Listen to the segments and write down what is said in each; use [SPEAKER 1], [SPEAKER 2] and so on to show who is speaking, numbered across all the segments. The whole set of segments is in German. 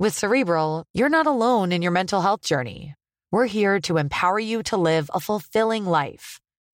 [SPEAKER 1] With Cerebral, you're not alone in your mental health journey. We're here to empower you to live a fulfilling life.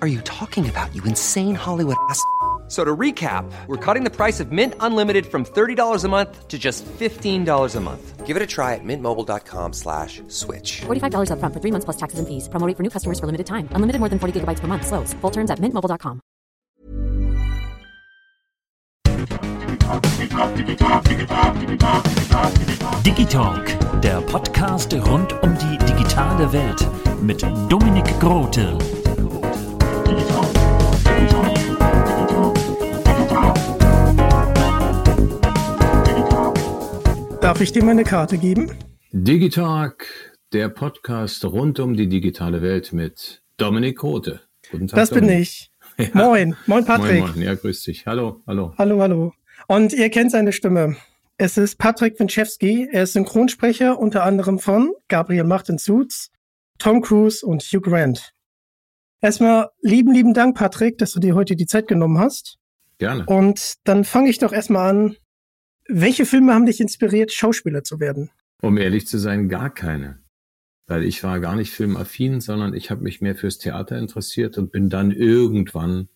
[SPEAKER 2] are you talking about, you insane Hollywood ass? So to recap, we're cutting the price of Mint Unlimited from $30 a month to just $15 a month. Give it a try at mintmobile.com slash switch.
[SPEAKER 3] $45 up front for three months plus taxes and fees. Promo rate for new customers for limited time. Unlimited more than 40 gigabytes per month. Slows. Full terms at mintmobile.com.
[SPEAKER 4] Digitalk, der Podcast rund um die digitale Welt mit Dominik Grote.
[SPEAKER 5] Darf ich dir meine Karte geben?
[SPEAKER 6] Digitalk, der Podcast rund um die digitale Welt mit Dominik Rote.
[SPEAKER 5] Guten Tag. Das Dominik. bin ich. Ja. Moin, moin Patrick. Moin,
[SPEAKER 6] moin. Ja, grüß dich. Hallo, hallo.
[SPEAKER 5] Hallo, hallo. Und ihr kennt seine Stimme. Es ist Patrick Winchewski. Er ist Synchronsprecher unter anderem von Gabriel Martin Suits, Tom Cruise und Hugh Grant. Erstmal lieben, lieben Dank, Patrick, dass du dir heute die Zeit genommen hast.
[SPEAKER 6] Gerne.
[SPEAKER 5] Und dann fange ich doch erstmal an. Welche Filme haben dich inspiriert, Schauspieler zu werden?
[SPEAKER 6] Um ehrlich zu sein, gar keine. Weil ich war gar nicht filmaffin, sondern ich habe mich mehr fürs Theater interessiert und bin dann irgendwann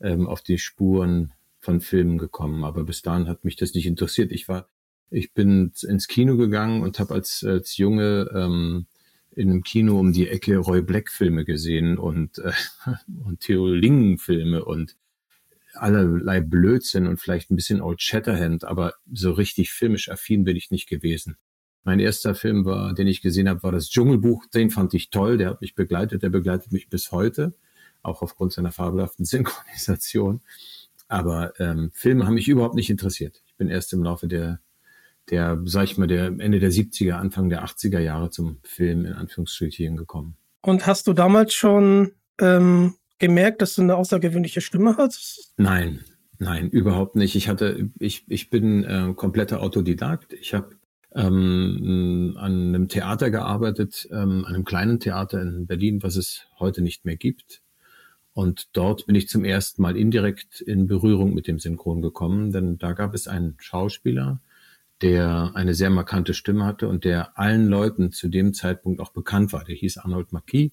[SPEAKER 6] ähm, auf die Spuren von Filmen gekommen. Aber bis dahin hat mich das nicht interessiert. Ich war, ich bin ins Kino gegangen und habe als, als Junge ähm, in einem Kino um die Ecke Roy Black Filme gesehen und, äh, und Theo Lingen Filme und allerlei Blödsinn und vielleicht ein bisschen Old Shatterhand, aber so richtig filmisch affin bin ich nicht gewesen. Mein erster Film war, den ich gesehen habe, war das Dschungelbuch. Den fand ich toll. Der hat mich begleitet. Der begleitet mich bis heute, auch aufgrund seiner fabelhaften Synchronisation. Aber ähm, Filme haben mich überhaupt nicht interessiert. Ich bin erst im Laufe der, der, sag ich mal, der Ende der 70er, Anfang der 80er Jahre zum Film in Anführungsstrichen gekommen.
[SPEAKER 5] Und hast du damals schon ähm, gemerkt, dass du eine außergewöhnliche Stimme hast?
[SPEAKER 6] Nein, nein, überhaupt nicht. Ich hatte, ich, ich bin äh, kompletter Autodidakt. Ich habe ähm, an einem Theater gearbeitet, ähm, an einem kleinen Theater in Berlin, was es heute nicht mehr gibt. Und dort bin ich zum ersten Mal indirekt in Berührung mit dem Synchron gekommen, denn da gab es einen Schauspieler, der eine sehr markante Stimme hatte und der allen Leuten zu dem Zeitpunkt auch bekannt war. Der hieß Arnold Marquis.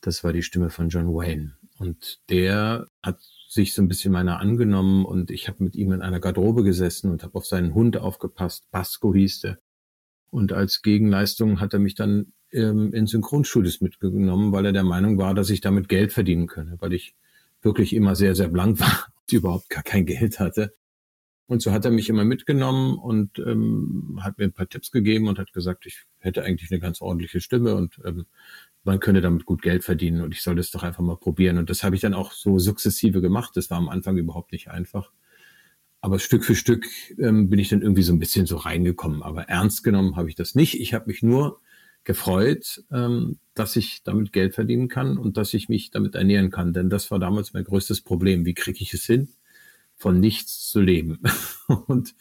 [SPEAKER 6] Das war die Stimme von John Wayne. Und der hat sich so ein bisschen meiner angenommen und ich habe mit ihm in einer Garderobe gesessen und habe auf seinen Hund aufgepasst. Basco hieß der. Und als Gegenleistung hat er mich dann ähm, in Synchronstudios mitgenommen, weil er der Meinung war, dass ich damit Geld verdienen könne, weil ich wirklich immer sehr, sehr blank war und überhaupt gar kein Geld hatte. Und so hat er mich immer mitgenommen und ähm, hat mir ein paar Tipps gegeben und hat gesagt, ich hätte eigentlich eine ganz ordentliche Stimme und ähm, man könne damit gut Geld verdienen und ich soll das doch einfach mal probieren. Und das habe ich dann auch so sukzessive gemacht. Das war am Anfang überhaupt nicht einfach. Aber Stück für Stück ähm, bin ich dann irgendwie so ein bisschen so reingekommen. Aber ernst genommen habe ich das nicht. Ich habe mich nur gefreut, ähm, dass ich damit Geld verdienen kann und dass ich mich damit ernähren kann. Denn das war damals mein größtes Problem. Wie kriege ich es hin, von nichts zu leben. Und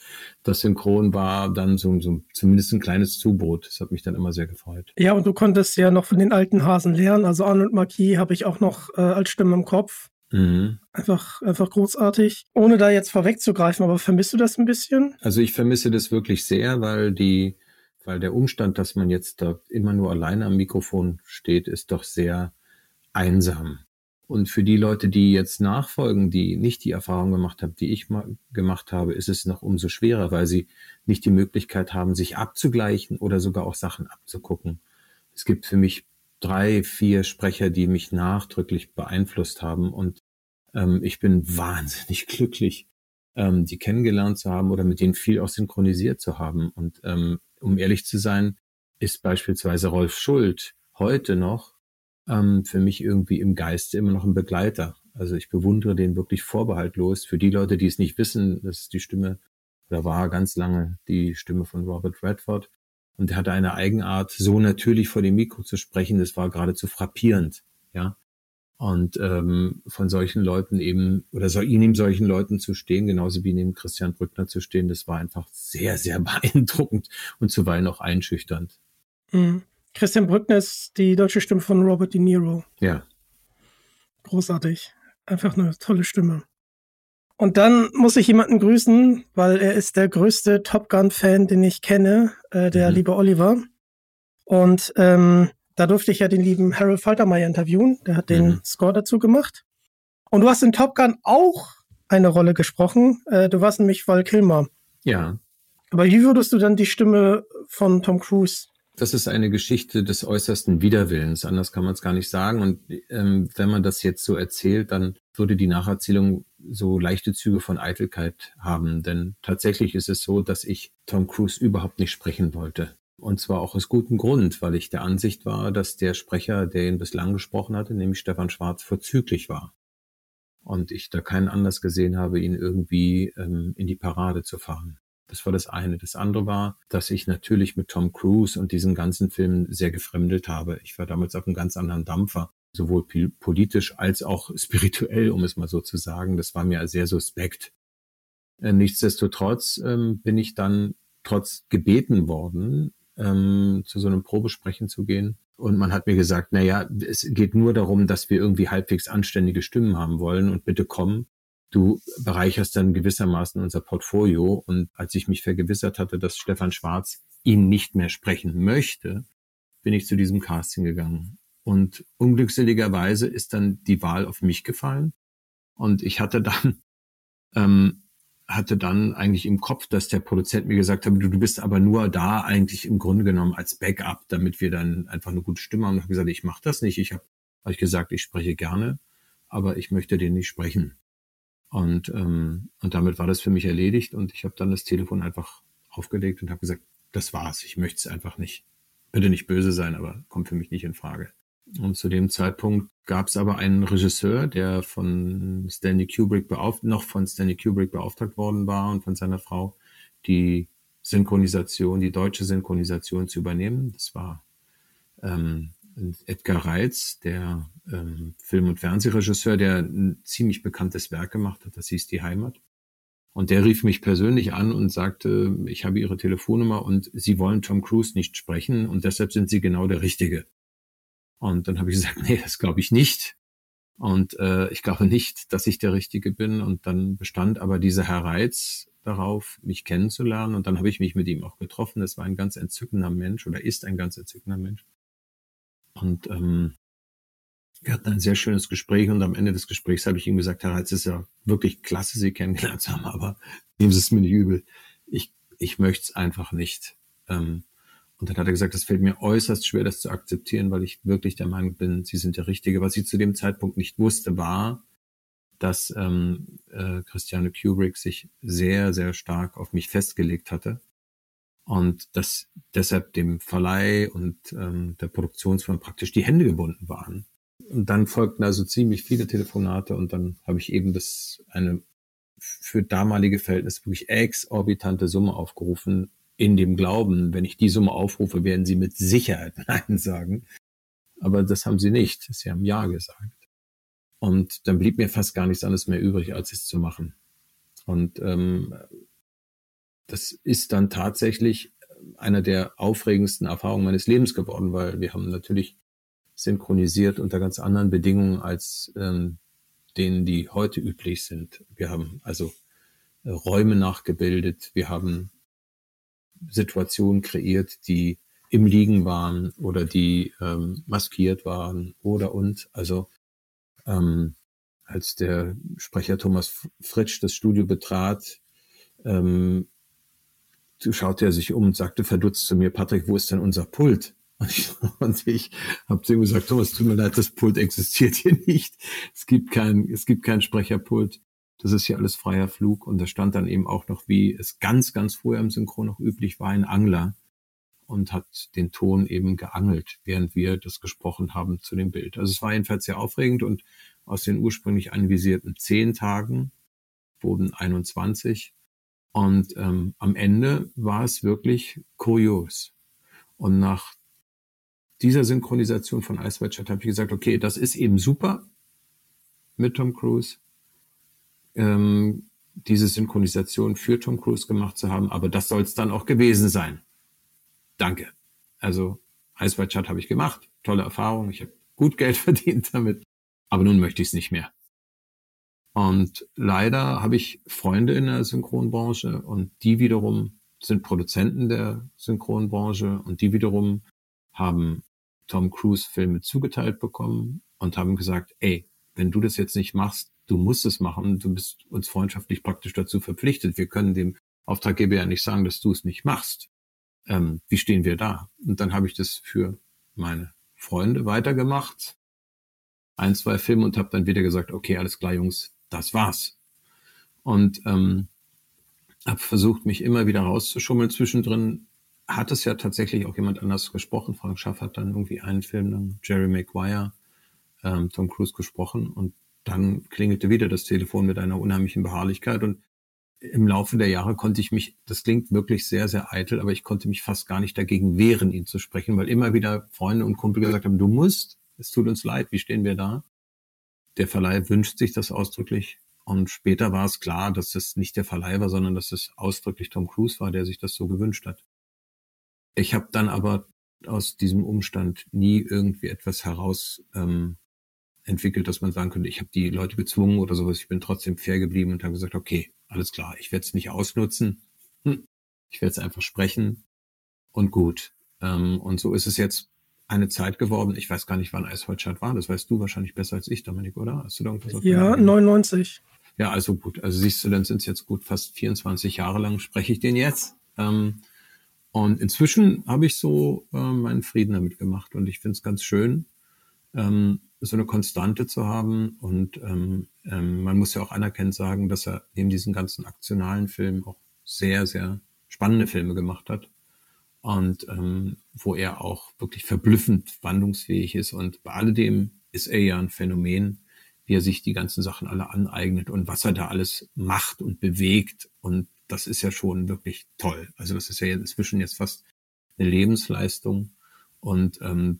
[SPEAKER 6] das Synchron war dann so, so zumindest ein kleines Zubrot. Das hat mich dann immer sehr gefreut.
[SPEAKER 5] Ja, und du konntest ja noch von den alten Hasen lernen. Also Arnold Marquis habe ich auch noch äh, als Stimme im Kopf. Mhm. Einfach, einfach großartig. Ohne da jetzt vorwegzugreifen, aber vermisst du das ein bisschen?
[SPEAKER 6] Also ich vermisse das wirklich sehr, weil die, weil der Umstand, dass man jetzt da immer nur alleine am Mikrofon steht, ist doch sehr einsam. Und für die Leute, die jetzt nachfolgen, die nicht die Erfahrung gemacht haben, die ich mal gemacht habe, ist es noch umso schwerer, weil sie nicht die Möglichkeit haben, sich abzugleichen oder sogar auch Sachen abzugucken. Es gibt für mich drei, vier Sprecher, die mich nachdrücklich beeinflusst haben und ähm, ich bin wahnsinnig glücklich, ähm, die kennengelernt zu haben oder mit denen viel auch synchronisiert zu haben. Und ähm, um ehrlich zu sein, ist beispielsweise Rolf Schuld heute noch ähm, für mich irgendwie im Geiste immer noch ein Begleiter. Also ich bewundere den wirklich vorbehaltlos. Für die Leute, die es nicht wissen, das ist die Stimme, oder war ganz lange die Stimme von Robert Redford. Und er hatte eine Eigenart, so natürlich vor dem Mikro zu sprechen, das war geradezu frappierend, ja. Und ähm, von solchen Leuten eben, oder so, neben solchen Leuten zu stehen, genauso wie neben Christian Brückner zu stehen, das war einfach sehr, sehr beeindruckend und zuweilen auch einschüchternd.
[SPEAKER 5] Mhm. Christian Brückner ist die deutsche Stimme von Robert De Niro.
[SPEAKER 6] Ja.
[SPEAKER 5] Großartig. Einfach eine tolle Stimme. Und dann muss ich jemanden grüßen, weil er ist der größte Top Gun-Fan, den ich kenne, äh, der mhm. liebe Oliver. Und ähm, da durfte ich ja den lieben Harold Faltermeier interviewen. Der hat den mhm. Score dazu gemacht. Und du hast in Top Gun auch eine Rolle gesprochen. Äh, du warst nämlich Val Kilmer.
[SPEAKER 6] Ja.
[SPEAKER 5] Aber wie würdest du dann die Stimme von Tom Cruise
[SPEAKER 6] das ist eine Geschichte des äußersten Widerwillens. Anders kann man es gar nicht sagen. Und ähm, wenn man das jetzt so erzählt, dann würde die Nacherzählung so leichte Züge von Eitelkeit haben. Denn tatsächlich ist es so, dass ich Tom Cruise überhaupt nicht sprechen wollte. Und zwar auch aus gutem Grund, weil ich der Ansicht war, dass der Sprecher, der ihn bislang gesprochen hatte, nämlich Stefan Schwarz, vorzüglich war. Und ich da keinen Anlass gesehen habe, ihn irgendwie ähm, in die Parade zu fahren. Das war das eine. Das andere war, dass ich natürlich mit Tom Cruise und diesen ganzen Filmen sehr gefremdet habe. Ich war damals auf einem ganz anderen Dampfer, sowohl politisch als auch spirituell, um es mal so zu sagen. Das war mir sehr suspekt. Äh, nichtsdestotrotz ähm, bin ich dann trotz gebeten worden, ähm, zu so einem Probesprechen zu gehen. Und man hat mir gesagt, na ja, es geht nur darum, dass wir irgendwie halbwegs anständige Stimmen haben wollen und bitte komm du bereicherst dann gewissermaßen unser Portfolio. Und als ich mich vergewissert hatte, dass Stefan Schwarz ihn nicht mehr sprechen möchte, bin ich zu diesem Casting gegangen. Und unglückseligerweise ist dann die Wahl auf mich gefallen. Und ich hatte dann, ähm, hatte dann eigentlich im Kopf, dass der Produzent mir gesagt hat, du, du bist aber nur da eigentlich im Grunde genommen als Backup, damit wir dann einfach eine gute Stimme haben. Und ich habe gesagt, ich mache das nicht. Ich habe hab ich gesagt, ich spreche gerne, aber ich möchte den nicht sprechen. Und, ähm, und damit war das für mich erledigt und ich habe dann das Telefon einfach aufgelegt und habe gesagt, das war's, ich möchte es einfach nicht. Bitte nicht böse sein, aber kommt für mich nicht in Frage. Und zu dem Zeitpunkt gab es aber einen Regisseur, der von Stanley Kubrick beauft noch von Stanley Kubrick beauftragt worden war und von seiner Frau, die Synchronisation, die deutsche Synchronisation zu übernehmen. Das war ähm, Edgar Reitz, der ähm, Film- und Fernsehregisseur, der ein ziemlich bekanntes Werk gemacht hat, das hieß Die Heimat. Und der rief mich persönlich an und sagte, ich habe Ihre Telefonnummer und Sie wollen Tom Cruise nicht sprechen und deshalb sind Sie genau der Richtige. Und dann habe ich gesagt, nee, das glaube ich nicht. Und äh, ich glaube nicht, dass ich der Richtige bin. Und dann bestand aber dieser Herr Reitz darauf, mich kennenzulernen. Und dann habe ich mich mit ihm auch getroffen. Es war ein ganz entzückender Mensch oder ist ein ganz entzückender Mensch. Und ähm, wir hatten ein sehr schönes Gespräch und am Ende des Gesprächs habe ich ihm gesagt, Herr Reitz, es ist ja wirklich klasse, Sie kennengelernt haben, aber nehmen Sie es mir nicht übel. Ich, ich möchte es einfach nicht. Ähm, und dann hat er gesagt, es fällt mir äußerst schwer, das zu akzeptieren, weil ich wirklich der Meinung bin, Sie sind der Richtige. Was ich zu dem Zeitpunkt nicht wusste, war, dass ähm, äh, Christiane Kubrick sich sehr, sehr stark auf mich festgelegt hatte und dass deshalb dem Verleih und ähm, der Produktionsfirma praktisch die Hände gebunden waren. Und dann folgten also ziemlich viele Telefonate und dann habe ich eben das eine für damalige Verhältnisse wirklich exorbitante Summe aufgerufen, in dem Glauben, wenn ich die Summe aufrufe, werden sie mit Sicherheit Nein sagen. Aber das haben sie nicht. Sie haben Ja gesagt. Und dann blieb mir fast gar nichts anderes mehr übrig, als es zu machen. Und ähm, das ist dann tatsächlich einer der aufregendsten Erfahrungen meines Lebens geworden, weil wir haben natürlich synchronisiert unter ganz anderen Bedingungen als ähm, denen, die heute üblich sind. Wir haben also äh, Räume nachgebildet, wir haben Situationen kreiert, die im Liegen waren oder die ähm, maskiert waren oder und. Also ähm, als der Sprecher Thomas Fritsch das Studio betrat, ähm, schaute er sich um und sagte verdutzt zu mir, Patrick, wo ist denn unser Pult? Und ich, und ich habe zu ihm gesagt, Thomas, tut mir leid, das Pult existiert hier nicht. Es gibt kein, es gibt kein Sprecherpult. Das ist hier alles freier Flug. Und da stand dann eben auch noch, wie es ganz, ganz früher im Synchron noch üblich war, ein Angler und hat den Ton eben geangelt, während wir das gesprochen haben zu dem Bild. Also es war jedenfalls sehr aufregend und aus den ursprünglich anvisierten zehn Tagen wurden 21. Und ähm, am Ende war es wirklich kurios. Und nach dieser Synchronisation von Ice Shut habe ich gesagt, okay, das ist eben super mit Tom Cruise, ähm, diese Synchronisation für Tom Cruise gemacht zu haben, aber das soll es dann auch gewesen sein. Danke. Also Ice Shut habe ich gemacht, tolle Erfahrung, ich habe gut Geld verdient damit, aber nun möchte ich es nicht mehr. Und leider habe ich Freunde in der Synchronbranche und die wiederum sind Produzenten der Synchronbranche und die wiederum haben Tom Cruise Filme zugeteilt bekommen und haben gesagt, ey, wenn du das jetzt nicht machst, du musst es machen, du bist uns freundschaftlich praktisch dazu verpflichtet. Wir können dem Auftraggeber ja nicht sagen, dass du es nicht machst. Ähm, wie stehen wir da? Und dann habe ich das für meine Freunde weitergemacht, ein, zwei Filme und habe dann wieder gesagt, okay, alles klar, Jungs, das war's. Und ähm, habe versucht, mich immer wieder rauszuschummeln. Zwischendrin hat es ja tatsächlich auch jemand anders gesprochen. Frank Schaff hat dann irgendwie einen Film, dann Jerry Maguire, ähm, Tom Cruise gesprochen und dann klingelte wieder das Telefon mit einer unheimlichen Beharrlichkeit und im Laufe der Jahre konnte ich mich, das klingt wirklich sehr, sehr eitel, aber ich konnte mich fast gar nicht dagegen wehren, ihn zu sprechen, weil immer wieder Freunde und Kumpel gesagt haben, du musst, es tut uns leid, wie stehen wir da? Der Verleih wünscht sich das ausdrücklich. Und später war es klar, dass es nicht der Verleih war, sondern dass es ausdrücklich Tom Cruise war, der sich das so gewünscht hat. Ich habe dann aber aus diesem Umstand nie irgendwie etwas heraus ähm, entwickelt, dass man sagen könnte, ich habe die Leute gezwungen oder sowas. Ich bin trotzdem fair geblieben und habe gesagt, okay, alles klar, ich werde es nicht ausnutzen. Hm. Ich werde es einfach sprechen und gut. Ähm, und so ist es jetzt eine Zeit geworden. Ich weiß gar nicht, wann Eisholzstadt war. Das weißt du wahrscheinlich besser als ich, Dominik, oder? Hast du da irgendwas
[SPEAKER 5] auf Ja, 99.
[SPEAKER 6] Ja, also gut. Also siehst du, dann sind es jetzt gut fast 24 Jahre lang spreche ich den jetzt. Ähm, und inzwischen habe ich so äh, meinen Frieden damit gemacht und ich finde es ganz schön, ähm, so eine Konstante zu haben. Und ähm, ähm, man muss ja auch anerkennend sagen, dass er neben diesen ganzen aktionalen Filmen auch sehr, sehr spannende Filme gemacht hat. Und ähm, wo er auch wirklich verblüffend wandlungsfähig ist. Und bei alledem ist er ja ein Phänomen, wie er sich die ganzen Sachen alle aneignet und was er da alles macht und bewegt und das ist ja schon wirklich toll. Also das ist ja inzwischen jetzt fast eine Lebensleistung. Und ähm,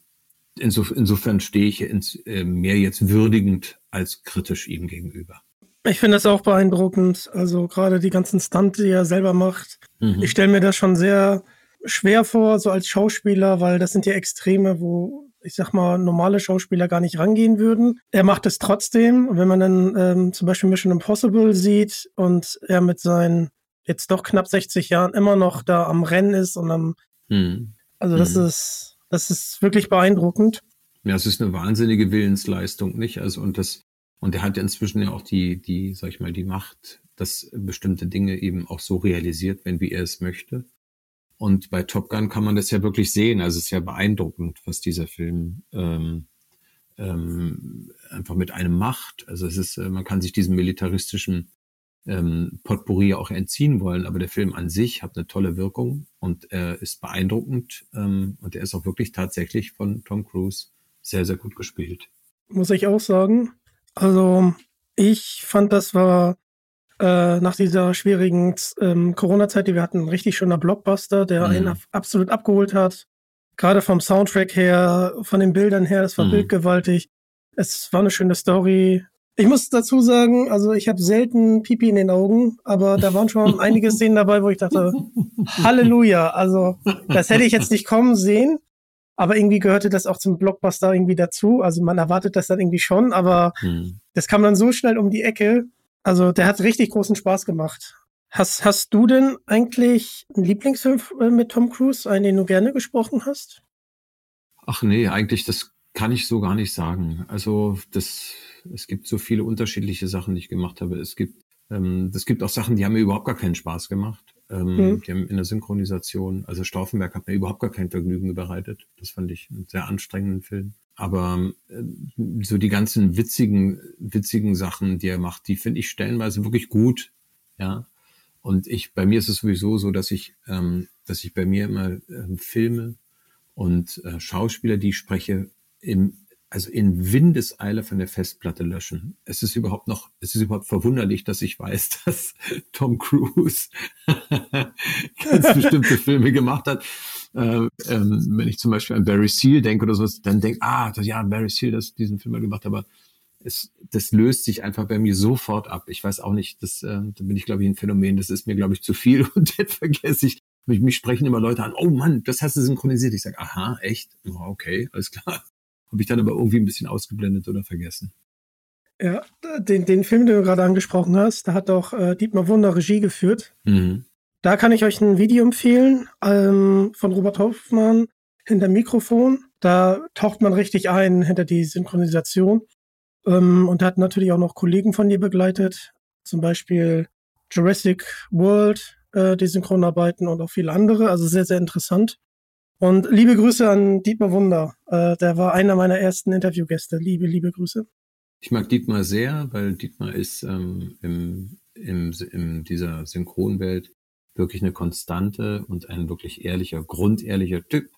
[SPEAKER 6] insof insofern stehe ich ins, äh, mehr jetzt würdigend als kritisch ihm gegenüber.
[SPEAKER 5] Ich finde das auch beeindruckend. Also gerade die ganzen Stunt, die er selber macht. Mhm. Ich stelle mir das schon sehr schwer vor, so als Schauspieler, weil das sind ja Extreme, wo ich sag mal, normale Schauspieler gar nicht rangehen würden. Er macht es trotzdem. wenn man dann ähm, zum Beispiel Mission Impossible sieht und er mit seinen jetzt doch knapp 60 Jahren immer noch da am Rennen ist und am, hm. also das hm. ist, das ist wirklich beeindruckend.
[SPEAKER 6] Ja, es ist eine wahnsinnige Willensleistung, nicht? Also, und das, und er hat ja inzwischen ja auch die, die, sag ich mal, die Macht, dass bestimmte Dinge eben auch so realisiert werden, wie er es möchte. Und bei Top Gun kann man das ja wirklich sehen. Also es ist ja beeindruckend, was dieser Film ähm, ähm, einfach mit einem macht. Also es ist, äh, man kann sich diesem militaristischen ähm, Potpourri auch entziehen wollen. Aber der Film an sich hat eine tolle Wirkung und er ist beeindruckend ähm, und er ist auch wirklich tatsächlich von Tom Cruise sehr, sehr gut gespielt.
[SPEAKER 5] Muss ich auch sagen. Also ich fand, das war äh, nach dieser schwierigen ähm, Corona-Zeit, die wir hatten, ein richtig schöner Blockbuster, der mhm. einen absolut abgeholt hat. Gerade vom Soundtrack her, von den Bildern her, das war mhm. bildgewaltig. Es war eine schöne Story Ich muss dazu sagen, also ich habe selten Pipi in den Augen, aber da waren schon einige Szenen dabei, wo ich dachte, Halleluja. Also das hätte ich jetzt nicht kommen sehen, aber irgendwie gehörte das auch zum Blockbuster irgendwie dazu. Also man erwartet das dann irgendwie schon, aber hm. das kam dann so schnell um die Ecke. Also der hat richtig großen Spaß gemacht. Hast, hast du denn eigentlich einen Lieblingsfilm äh, mit Tom Cruise, einen, den du gerne gesprochen hast?
[SPEAKER 6] Ach nee, eigentlich das kann ich so gar nicht sagen. Also das, es gibt so viele unterschiedliche Sachen, die ich gemacht habe. Es gibt, ähm, es gibt auch Sachen, die haben mir überhaupt gar keinen Spaß gemacht. Ähm, mhm. Die haben in der Synchronisation, also Stauffenberg hat mir überhaupt gar kein Vergnügen bereitet. Das fand ich einen sehr anstrengenden Film. Aber äh, so die ganzen witzigen, witzigen Sachen, die er macht, die finde ich stellenweise wirklich gut. Ja. Und ich, bei mir ist es sowieso so, dass ich, ähm, dass ich bei mir immer ähm, Filme und äh, Schauspieler, die ich spreche, im, also in Windeseile von der Festplatte löschen. Es ist überhaupt noch, es ist überhaupt verwunderlich, dass ich weiß, dass Tom Cruise ganz bestimmte Filme gemacht hat. Äh, ähm, wenn ich zum Beispiel an Barry Seal denke oder sowas, dann denke ah, ja, Barry Seal, das diesen Film mal gemacht, aber es, das löst sich einfach bei mir sofort ab. Ich weiß auch nicht, das, äh, da bin ich, glaube ich, ein Phänomen, das ist mir, glaube ich, zu viel und dann vergesse ich. Mich, mich sprechen immer Leute an, oh Mann, das hast du synchronisiert. Ich sage, aha, echt? Oh, okay, alles klar. Habe ich dann aber irgendwie ein bisschen ausgeblendet oder vergessen.
[SPEAKER 5] Ja, den, den Film, den du gerade angesprochen hast, da hat auch äh, Dietmar Wunder Regie geführt. Mhm. Da kann ich euch ein Video empfehlen ähm, von Robert Hoffmann hinter Mikrofon. Da taucht man richtig ein hinter die Synchronisation. Ähm, und hat natürlich auch noch Kollegen von dir begleitet, zum Beispiel Jurassic World, äh, die Synchronarbeiten und auch viele andere. Also sehr, sehr interessant. Und liebe Grüße an Dietmar Wunder. Äh, der war einer meiner ersten Interviewgäste. Liebe, liebe Grüße.
[SPEAKER 6] Ich mag Dietmar sehr, weil Dietmar ist ähm, im, im, in dieser Synchronwelt wirklich eine Konstante und ein wirklich ehrlicher, grundehrlicher Typ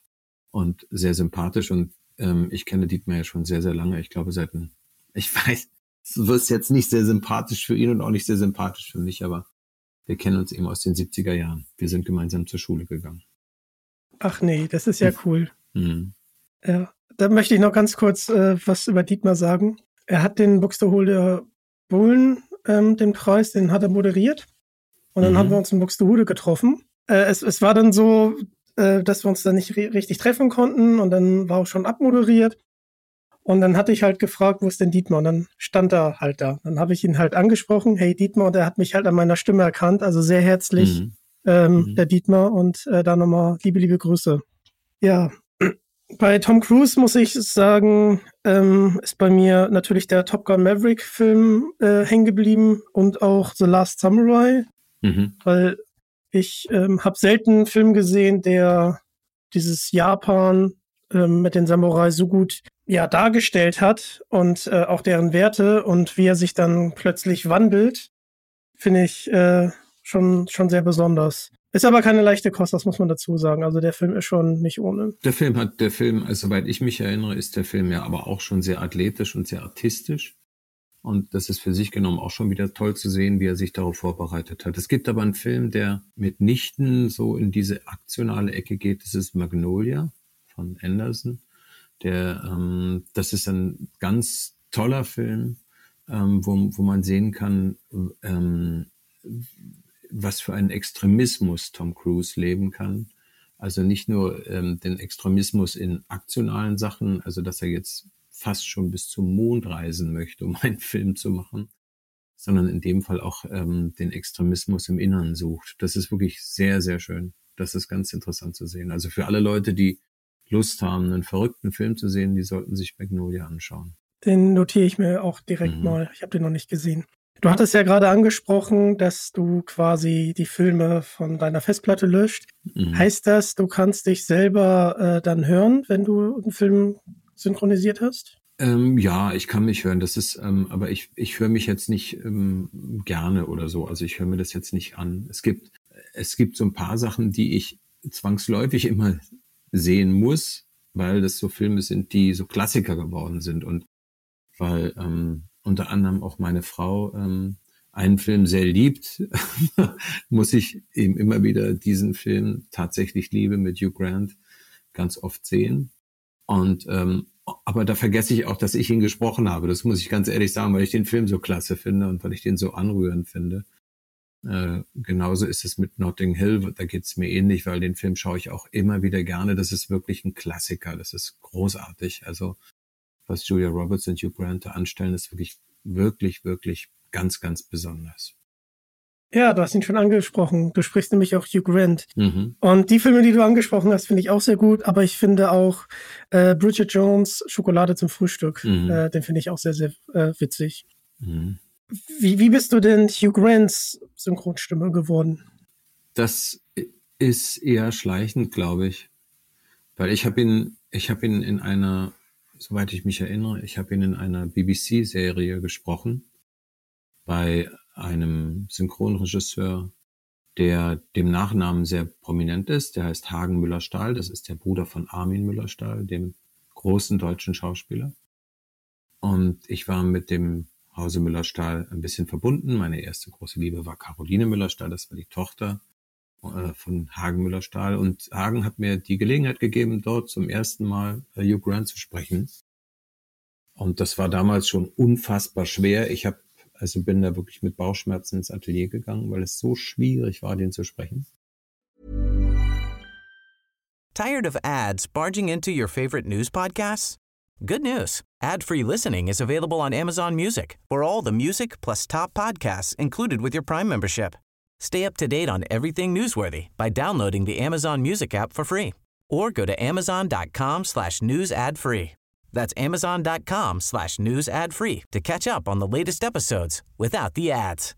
[SPEAKER 6] und sehr sympathisch. Und ähm, ich kenne Dietmar ja schon sehr, sehr lange. Ich glaube, seit ein ich weiß, du wirst jetzt nicht sehr sympathisch für ihn und auch nicht sehr sympathisch für mich, aber wir kennen uns eben aus den 70er Jahren. Wir sind gemeinsam zur Schule gegangen.
[SPEAKER 5] Ach nee, das ist ja hm. cool. Mhm. Ja, da möchte ich noch ganz kurz äh, was über Dietmar sagen. Er hat den Buxtehude Bullen, ähm, den Preis, den hat er moderiert. Und dann mhm. haben wir uns in Buxtehude getroffen. Äh, es, es war dann so, äh, dass wir uns da nicht richtig treffen konnten und dann war auch schon abmoderiert. Und dann hatte ich halt gefragt, wo ist denn Dietmar? Und dann stand er halt da. Dann habe ich ihn halt angesprochen, hey Dietmar, und er hat mich halt an meiner Stimme erkannt, also sehr herzlich, mhm. Ähm, mhm. der Dietmar. Und äh, da nochmal liebe, liebe Grüße. Ja, bei Tom Cruise muss ich sagen, ähm, ist bei mir natürlich der Top Gun Maverick Film äh, hängen geblieben und auch The Last Samurai, mhm. weil ich ähm, habe selten einen Film gesehen, der dieses Japan ähm, mit den Samurai so gut ja dargestellt hat und äh, auch deren Werte und wie er sich dann plötzlich wandelt, finde ich äh, schon schon sehr besonders. Ist aber keine leichte Kost, das muss man dazu sagen. Also der Film ist schon nicht ohne.
[SPEAKER 6] Der Film hat, der Film, also soweit ich mich erinnere, ist der Film ja aber auch schon sehr athletisch und sehr artistisch. Und das ist für sich genommen auch schon wieder toll zu sehen, wie er sich darauf vorbereitet hat. Es gibt aber einen Film, der mitnichten so in diese aktionale Ecke geht. Das ist Magnolia von Anderson. Der, ähm, das ist ein ganz toller Film, ähm, wo, wo man sehen kann, ähm, was für einen Extremismus Tom Cruise leben kann. Also nicht nur ähm, den Extremismus in aktionalen Sachen, also dass er jetzt fast schon bis zum Mond reisen möchte, um einen Film zu machen, sondern in dem Fall auch ähm, den Extremismus im Inneren sucht. Das ist wirklich sehr, sehr schön. Das ist ganz interessant zu sehen. Also für alle Leute, die Lust haben, einen verrückten Film zu sehen, die sollten sich Magnolia anschauen.
[SPEAKER 5] Den notiere ich mir auch direkt mhm. mal. Ich habe den noch nicht gesehen. Du hattest ja gerade angesprochen, dass du quasi die Filme von deiner Festplatte löscht. Mhm. Heißt das, du kannst dich selber äh, dann hören, wenn du einen Film synchronisiert hast?
[SPEAKER 6] Ähm, ja, ich kann mich hören. Das ist, ähm, aber ich, ich höre mich jetzt nicht ähm, gerne oder so. Also ich höre mir das jetzt nicht an. Es gibt, es gibt so ein paar Sachen, die ich zwangsläufig immer sehen muss, weil das so Filme sind, die so Klassiker geworden sind und weil ähm, unter anderem auch meine Frau ähm, einen Film sehr liebt, muss ich eben immer wieder diesen Film tatsächlich Liebe mit Hugh Grant ganz oft sehen. Und ähm, aber da vergesse ich auch, dass ich ihn gesprochen habe. Das muss ich ganz ehrlich sagen, weil ich den Film so klasse finde und weil ich den so anrührend finde. Äh, genauso ist es mit Notting Hill, da geht's mir ähnlich, weil den Film schaue ich auch immer wieder gerne. Das ist wirklich ein Klassiker, das ist großartig. Also was Julia Roberts und Hugh Grant da anstellen, ist wirklich, wirklich, wirklich ganz, ganz besonders.
[SPEAKER 5] Ja, du hast ihn schon angesprochen. Du sprichst nämlich auch Hugh Grant. Mhm. Und die Filme, die du angesprochen hast, finde ich auch sehr gut. Aber ich finde auch äh, Bridget Jones Schokolade zum Frühstück. Mhm. Äh, den finde ich auch sehr, sehr äh, witzig. Mhm. Wie, wie bist du denn Hugh Grants Synchronstimme geworden?
[SPEAKER 6] Das ist eher schleichend, glaube ich. Weil ich habe ihn, ich habe ihn in einer, soweit ich mich erinnere, ich habe ihn in einer BBC-Serie gesprochen. Bei einem Synchronregisseur, der dem Nachnamen sehr prominent ist. Der heißt Hagen Müller-Stahl. Das ist der Bruder von Armin Müller-Stahl, dem großen deutschen Schauspieler. Und ich war mit dem Hause Müller-Stahl ein bisschen verbunden. Meine erste große Liebe war Caroline Müller-Stahl. Das war die Tochter äh, von Hagen Müller-Stahl. Und Hagen hat mir die Gelegenheit gegeben, dort zum ersten Mal äh, Hugh Grant zu sprechen. Und das war damals schon unfassbar schwer. Ich habe also bin da wirklich mit Bauchschmerzen ins Atelier gegangen, weil es so schwierig war, den zu sprechen.
[SPEAKER 7] Tired of ads barging into your favorite news podcasts? Good news. Ad-free listening is available on Amazon Music. For all the music plus top podcasts included with your Prime membership. Stay up to date on everything newsworthy by downloading the Amazon Music app for free or go to amazon.com slash news. That's amazon.com slash news ad free to catch up on the latest episodes without the ads.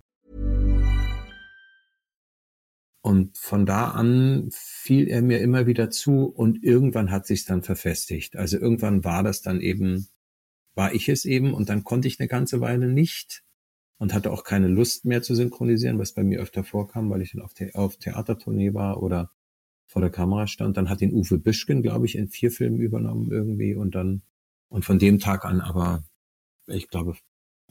[SPEAKER 6] Und von da an fiel er mir immer wieder zu und irgendwann hat sich's dann verfestigt. Also irgendwann war das dann eben, war ich es eben und dann konnte ich eine ganze Weile nicht und hatte auch keine Lust mehr zu synchronisieren, was bei mir öfter vorkam, weil ich dann auf, The auf Theatertournee war oder vor der Kamera stand. Dann hat ihn Uwe Bischken, glaube ich, in vier Filmen übernommen irgendwie und dann und von dem Tag an aber, ich glaube,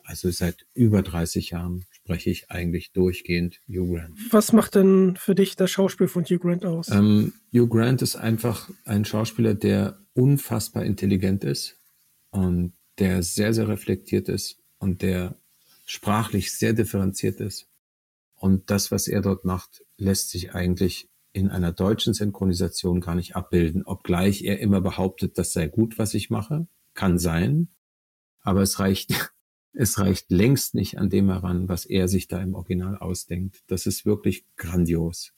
[SPEAKER 6] also seit über 30 Jahren spreche ich eigentlich durchgehend Hugh Grant.
[SPEAKER 5] Was macht denn für dich das Schauspiel von Hugh Grant aus?
[SPEAKER 6] Ähm, Hugh Grant ist einfach ein Schauspieler, der unfassbar intelligent ist und der sehr, sehr reflektiert ist und der sprachlich sehr differenziert ist. Und das, was er dort macht, lässt sich eigentlich in einer deutschen Synchronisation gar nicht abbilden, obgleich er immer behauptet, das sei gut, was ich mache kann sein, aber es reicht, es reicht längst nicht an dem heran, was er sich da im Original ausdenkt. Das ist wirklich grandios.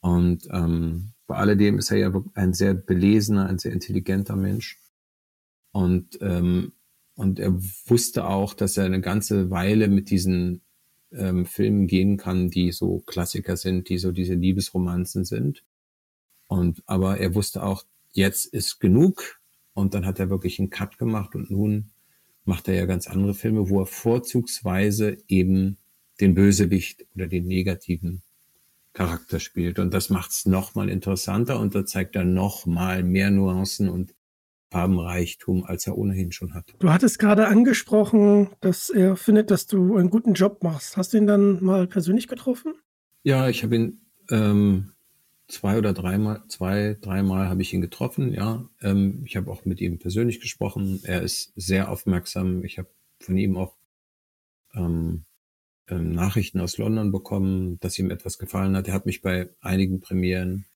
[SPEAKER 6] Und ähm, bei alledem ist er ja ein sehr belesener, ein sehr intelligenter Mensch. Und, ähm, und er wusste auch, dass er eine ganze Weile mit diesen ähm, Filmen gehen kann, die so Klassiker sind, die so diese Liebesromanzen sind. Und aber er wusste auch, jetzt ist genug, und dann hat er wirklich einen Cut gemacht und nun macht er ja ganz andere Filme, wo er vorzugsweise eben den Bösewicht oder den negativen Charakter spielt. Und das macht es nochmal interessanter und da zeigt er nochmal mehr Nuancen und Farbenreichtum, als er ohnehin schon hat.
[SPEAKER 5] Du hattest gerade angesprochen, dass er findet, dass du einen guten Job machst. Hast du ihn dann mal persönlich getroffen?
[SPEAKER 6] Ja, ich habe ihn ähm, zwei oder dreimal, zwei, dreimal habe ich ihn getroffen, ja. Ähm, ich habe auch mit ihm persönlich gesprochen. Er ist sehr aufmerksam. Ich habe von ihm auch ähm, ähm, Nachrichten aus London bekommen, dass ihm etwas gefallen hat. Er hat mich bei einigen Premieren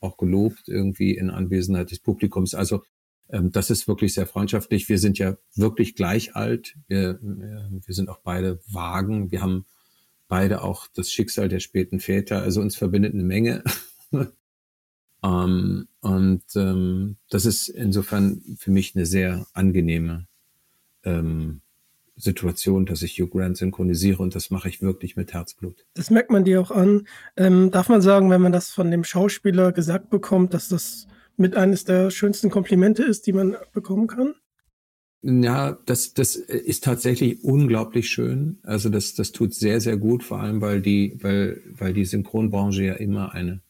[SPEAKER 6] auch gelobt, irgendwie in Anwesenheit des Publikums. Also ähm, das ist wirklich sehr freundschaftlich. Wir sind ja wirklich gleich alt. Wir, wir sind auch beide Wagen. Wir haben beide auch das Schicksal der späten Väter. Also uns verbindet eine Menge. ähm, und ähm, das ist insofern für mich eine sehr angenehme ähm, Situation, dass ich Hugh Grant synchronisiere und das mache ich wirklich mit Herzblut.
[SPEAKER 5] Das merkt man dir auch an. Ähm, darf man sagen, wenn man das von dem Schauspieler gesagt bekommt, dass das mit eines der schönsten Komplimente ist, die man bekommen kann?
[SPEAKER 6] Ja, das, das ist tatsächlich unglaublich schön. Also das, das tut sehr, sehr gut, vor allem weil die, weil, weil die Synchronbranche ja immer eine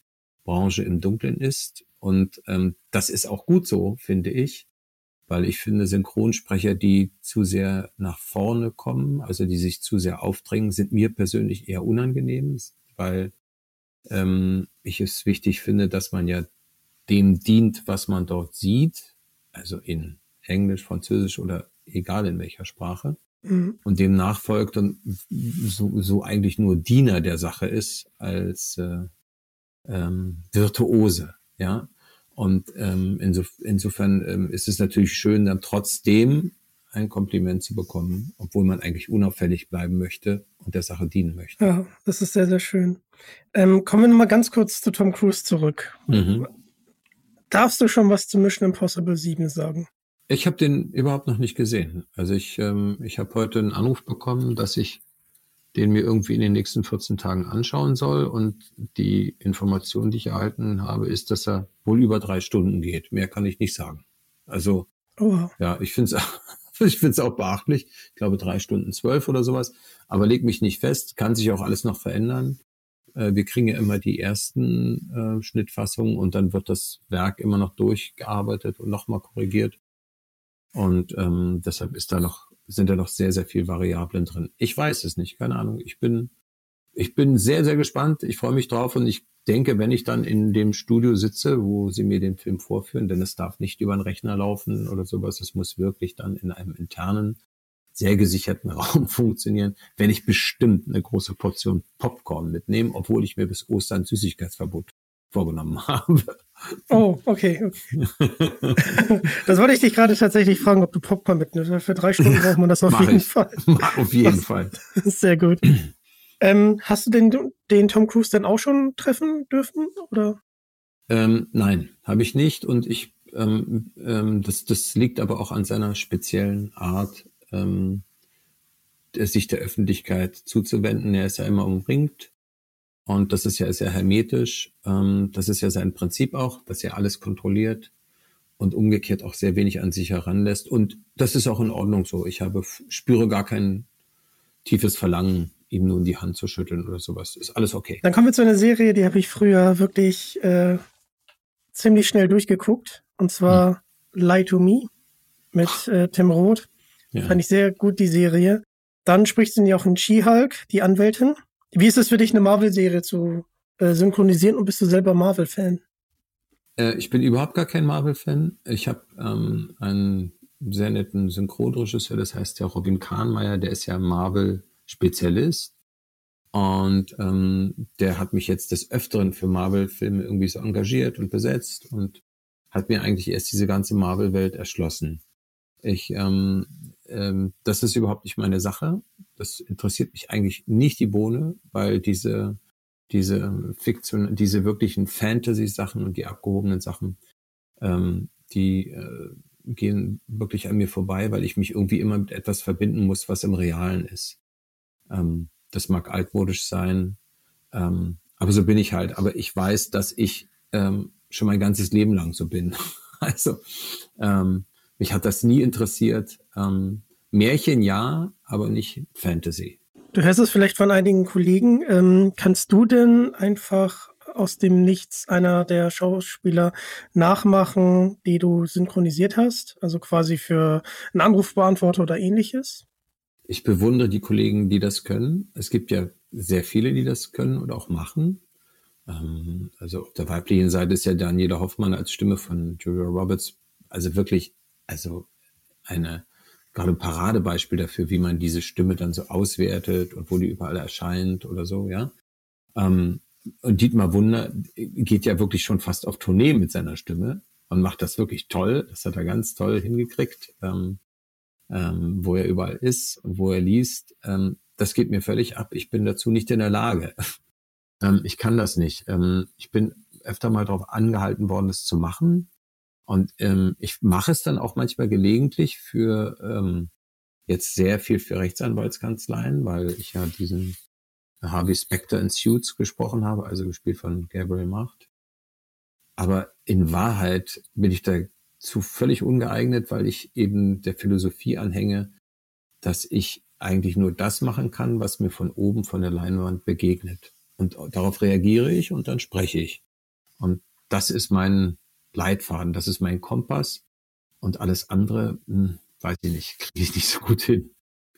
[SPEAKER 6] Branche im Dunkeln ist. Und ähm, das ist auch gut so, finde ich, weil ich finde, Synchronsprecher, die zu sehr nach vorne kommen, also die sich zu sehr aufdrängen, sind mir persönlich eher unangenehm, weil ähm, ich es wichtig finde, dass man ja dem dient, was man dort sieht, also in Englisch, Französisch oder egal in welcher Sprache. Mhm. Und demnach folgt und so, so eigentlich nur Diener der Sache ist als äh, ähm, Virtuose, ja. Und ähm, insof insofern ähm, ist es natürlich schön, dann trotzdem ein Kompliment zu bekommen, obwohl man eigentlich unauffällig bleiben möchte und der Sache dienen möchte.
[SPEAKER 5] Ja, das ist sehr, sehr schön. Ähm, kommen wir nochmal ganz kurz zu Tom Cruise zurück. Mhm. Darfst du schon was zu Mission Impossible 7 sagen?
[SPEAKER 6] Ich habe den überhaupt noch nicht gesehen. Also ich, ähm, ich habe heute einen Anruf bekommen, dass ich den mir irgendwie in den nächsten 14 Tagen anschauen soll. Und die Information, die ich erhalten habe, ist, dass er wohl über drei Stunden geht. Mehr kann ich nicht sagen. Also oh. ja, ich finde es ich auch beachtlich. Ich glaube drei Stunden zwölf oder sowas. Aber leg mich nicht fest, kann sich auch alles noch verändern. Äh, wir kriegen ja immer die ersten äh, Schnittfassungen und dann wird das Werk immer noch durchgearbeitet und nochmal korrigiert. Und ähm, deshalb ist da noch, sind da noch sehr, sehr viel Variablen drin. Ich weiß es nicht, keine Ahnung. Ich bin, ich bin sehr, sehr gespannt. Ich freue mich drauf und ich denke, wenn ich dann in dem Studio sitze, wo sie mir den Film vorführen, denn es darf nicht über einen Rechner laufen oder sowas, es muss wirklich dann in einem internen, sehr gesicherten Raum funktionieren, wenn ich bestimmt eine große Portion Popcorn mitnehme, obwohl ich mir bis Ostern Süßigkeitsverbot vorgenommen habe.
[SPEAKER 5] Oh, okay. okay. das wollte ich dich gerade tatsächlich fragen, ob du Popcorn mitnimmst. Für drei Stunden braucht man das auf jeden ich. Fall.
[SPEAKER 6] auf jeden Fall.
[SPEAKER 5] Sehr gut. Ähm, hast du den, den Tom Cruise denn auch schon treffen dürfen? Oder?
[SPEAKER 6] Ähm, nein, habe ich nicht. Und ich, ähm, ähm, das, das liegt aber auch an seiner speziellen Art, ähm, sich der Öffentlichkeit zuzuwenden. Er ist ja immer umringt und das ist ja sehr hermetisch. Ähm, das ist ja sein Prinzip auch, dass er alles kontrolliert und umgekehrt auch sehr wenig an sich heranlässt. Und das ist auch in Ordnung so. Ich habe, spüre gar kein tiefes Verlangen, ihm nun die Hand zu schütteln oder sowas. Ist alles okay.
[SPEAKER 5] Dann kommen wir zu einer Serie, die habe ich früher wirklich äh, ziemlich schnell durchgeguckt. Und zwar hm. Lie to Me mit äh, Tim Roth. Ja. Fand ich sehr gut, die Serie. Dann spricht sie ja auch in She-Hulk, die Anwältin. Wie ist es für dich, eine Marvel-Serie zu äh, synchronisieren und bist du selber Marvel-Fan?
[SPEAKER 6] Äh, ich bin überhaupt gar kein Marvel-Fan. Ich habe ähm, einen sehr netten Synchronregisseur, das heißt der Robin Kahnmeier, der ist ja Marvel-Spezialist. Und ähm, der hat mich jetzt des Öfteren für Marvel-Filme irgendwie so engagiert und besetzt und hat mir eigentlich erst diese ganze Marvel-Welt erschlossen. Ich, ähm, ähm, das ist überhaupt nicht meine Sache. Das interessiert mich eigentlich nicht die Bohne, weil diese, diese Fiktion, diese wirklichen Fantasy-Sachen und die abgehobenen Sachen, ähm, die äh, gehen wirklich an mir vorbei, weil ich mich irgendwie immer mit etwas verbinden muss, was im Realen ist. Ähm, das mag altmodisch sein, ähm, aber so bin ich halt. Aber ich weiß, dass ich ähm, schon mein ganzes Leben lang so bin. also ähm, mich hat das nie interessiert. Ähm, Märchen ja, aber nicht Fantasy.
[SPEAKER 5] Du hörst es vielleicht von einigen Kollegen. Ähm, kannst du denn einfach aus dem Nichts einer der Schauspieler nachmachen, die du synchronisiert hast? Also quasi für einen Anrufbeantworter oder ähnliches?
[SPEAKER 6] Ich bewundere die Kollegen, die das können. Es gibt ja sehr viele, die das können und auch machen. Ähm, also auf der weiblichen Seite ist ja Daniela Hoffmann als Stimme von Julia Roberts also wirklich, also eine gerade ein Paradebeispiel dafür, wie man diese Stimme dann so auswertet und wo die überall erscheint oder so, ja. Ähm, und Dietmar Wunder geht ja wirklich schon fast auf Tournee mit seiner Stimme und macht das wirklich toll. Das hat er ganz toll hingekriegt, ähm, ähm, wo er überall ist und wo er liest. Ähm, das geht mir völlig ab. Ich bin dazu nicht in der Lage. Ähm, ich kann das nicht. Ähm, ich bin öfter mal darauf angehalten worden, das zu machen. Und ähm, ich mache es dann auch manchmal gelegentlich für ähm, jetzt sehr viel für Rechtsanwaltskanzleien, weil ich ja diesen Harvey Specter in Suits gesprochen habe, also gespielt von Gabriel Macht. Aber in Wahrheit bin ich dazu völlig ungeeignet, weil ich eben der Philosophie anhänge, dass ich eigentlich nur das machen kann, was mir von oben von der Leinwand begegnet. Und darauf reagiere ich und dann spreche ich. Und das ist mein Leitfaden, das ist mein Kompass. Und alles andere, hm, weiß ich nicht, kriege ich nicht so gut hin.